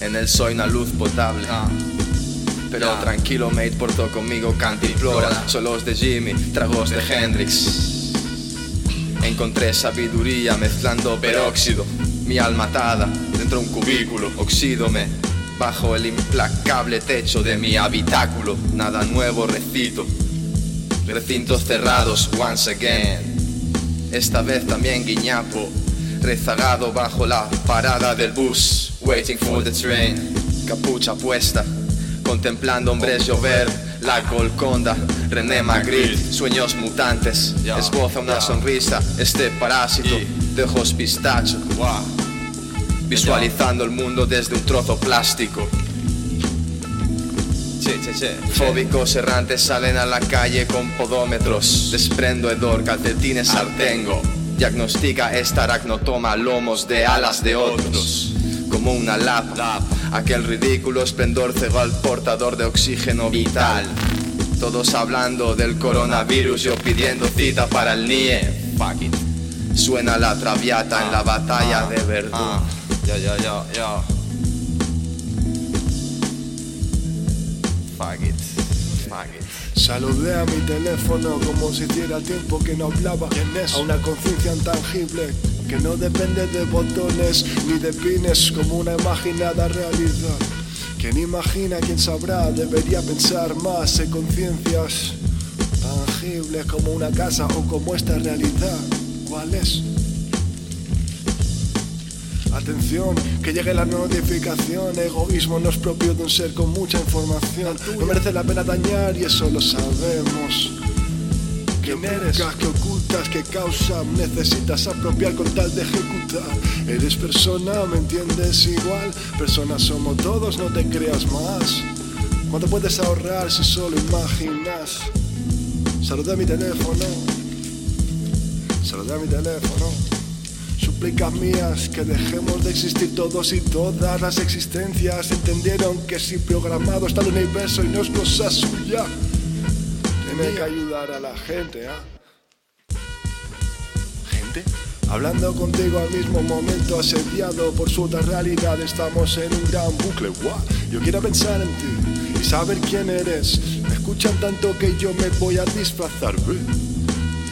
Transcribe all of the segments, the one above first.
En él soy una luz potable. Ah. Pero Ya. tranquilo, mate, porto conmigo cantimplora. Solos de Jimmy, tragos de Hendrix. Encontré sabiduría mezclando peróxido. Mi alma atada dentro de un cubículo. Oxídome bajo el implacable techo de mi habitáculo. Nada nuevo recito. Recintos cerrados once again. Esta vez también guiñapo. Rezagado bajo la parada del bus. Waiting for the train. Capucha puesta. Contemplando hombres llover. La Golconda, René Magritte, sueños mutantes. Esboza una sonrisa, este parásito de ojos pistacho. Visualizando el mundo desde un trozo plástico. Fóbicos errantes salen a la calle con podómetros. Desprendo hedor, calcetines sartengo. Diagnostica esta aracnotoma lomos de alas de otros. Como una lapa. Aquel ridículo esplendor cegó al portador de oxígeno vital. Todos hablando del coronavirus, yo pidiendo cita para el NIE. Suena la traviata en la batalla de Verdún. Ya, ya, ya, ya. Fuck it. Fuck it. Saludé a mi teléfono como si hiciera tiempo que no hablaba a una conciencia intangible que no depende de botones ni de pines como una imaginada realidad. Quien imagina, quien sabrá, debería pensar más en conciencias tangibles como una casa o como esta realidad. ¿Cuál es? Atención, que llegue la notificación. Egoísmo no es propio de un ser con mucha información. No merece la pena dañar y eso lo sabemos. ¿Quién eres? que ocultas, que causa, necesitas apropiar con tal de ejecutar. Eres persona, ¿me entiendes? Igual, personas somos todos, no te creas más. ¿Cuánto puedes ahorrar si solo imaginas? Saludé a mi teléfono. Saludé a mi teléfono. Súplicas mías que dejemos de existir todos y todas las existencias. Entendieron que si programado está el universo y no es cosa suya. Tiene que ayudar a la gente, ¿ah? ¿Gente? Hablando contigo al mismo momento, asediado por su otra realidad, estamos en un gran bucle. ¡Guau! Yo quiero pensar en ti y saber quién eres. Me escuchan tanto que yo me voy a disfrazar. ¿ve?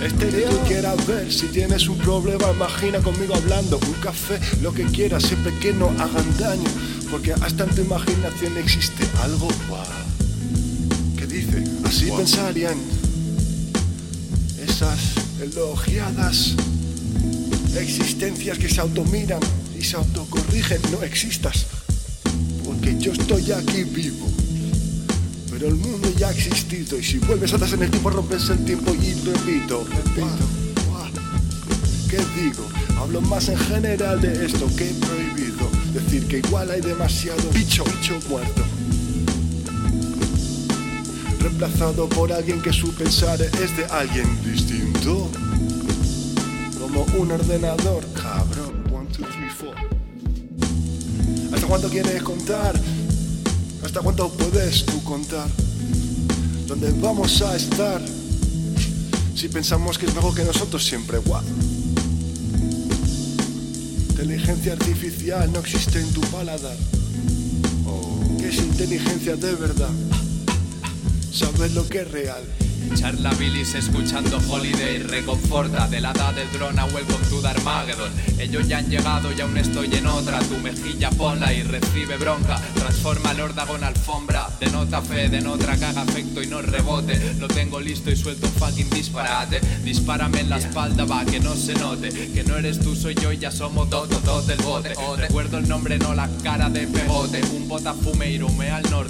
Este que tú quieras ver, si tienes un problema, imagina conmigo hablando, un café, lo que quieras, siempre que no hagan daño, porque hasta en tu imaginación existe algo guau. ¿Qué dice? Así pensarían esas elogiadas existencias que se automiran y se autocorrigen, no existas, porque yo estoy aquí vivo. Pero el mundo ya ha existido y si vuelves atrás en el tiempo rompes el tiempo y repito, repito. ¿Qué digo? Hablo más en general de esto que he prohibido. Decir que igual hay demasiado bicho, bicho muerto. Reemplazado por alguien que su pensar es de alguien distinto. Como un ordenador, cabrón. One, two, three, four. ¿Hasta cuánto quieres contar? ¿Hasta cuánto puedes tú contar? ¿Dónde vamos a estar? Si pensamos que es mejor que nosotros siempre, guau. Inteligencia artificial no existe en tu paladar. ¿Qué es inteligencia de verdad? Saber lo que es real. Charla bilis escuchando Holiday. Reconforta de la edad del drona Welcome to the Armageddon Ellos ya han llegado y aún estoy en otra. Tu mejilla ponla y recibe bronca. Transforma el órdago en alfombra. Denota fe, denota que haga efecto y no rebote. Lo tengo listo y suelto un fucking disparate. Dispárame en la espalda va que no se note. Que no eres tú, soy yo y ya somos dos, dos, dos del bote. Recuerdo el nombre, no la cara de pegote. Un botafume irume al norte.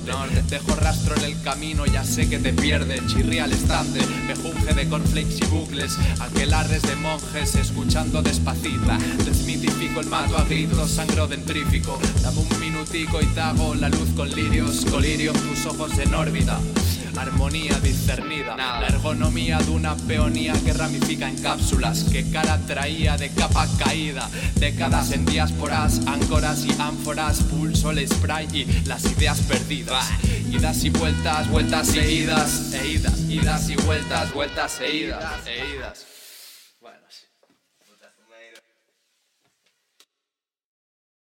Dejo rastro en el camino, ya sé que te pierdes. Chirría al me junge de cornflakes y bucles Aquelarres de monjes escuchando despacita. Desmitifico el mato a gritos, sangro dentrífico. Dame un minutico y te hago la luz con lirios Colirio tus ojos en órbita Armonía discernida, la ergonomía de una peonía que ramifica en cápsulas. Que cara traía de capa caída, décadas en diásporas, áncoras y ánforas, pulso el spray y las ideas perdidas. Idas y vueltas, vueltas e idas, e idas, idas y vueltas, vueltas e idas, e idas. Bueno, sí.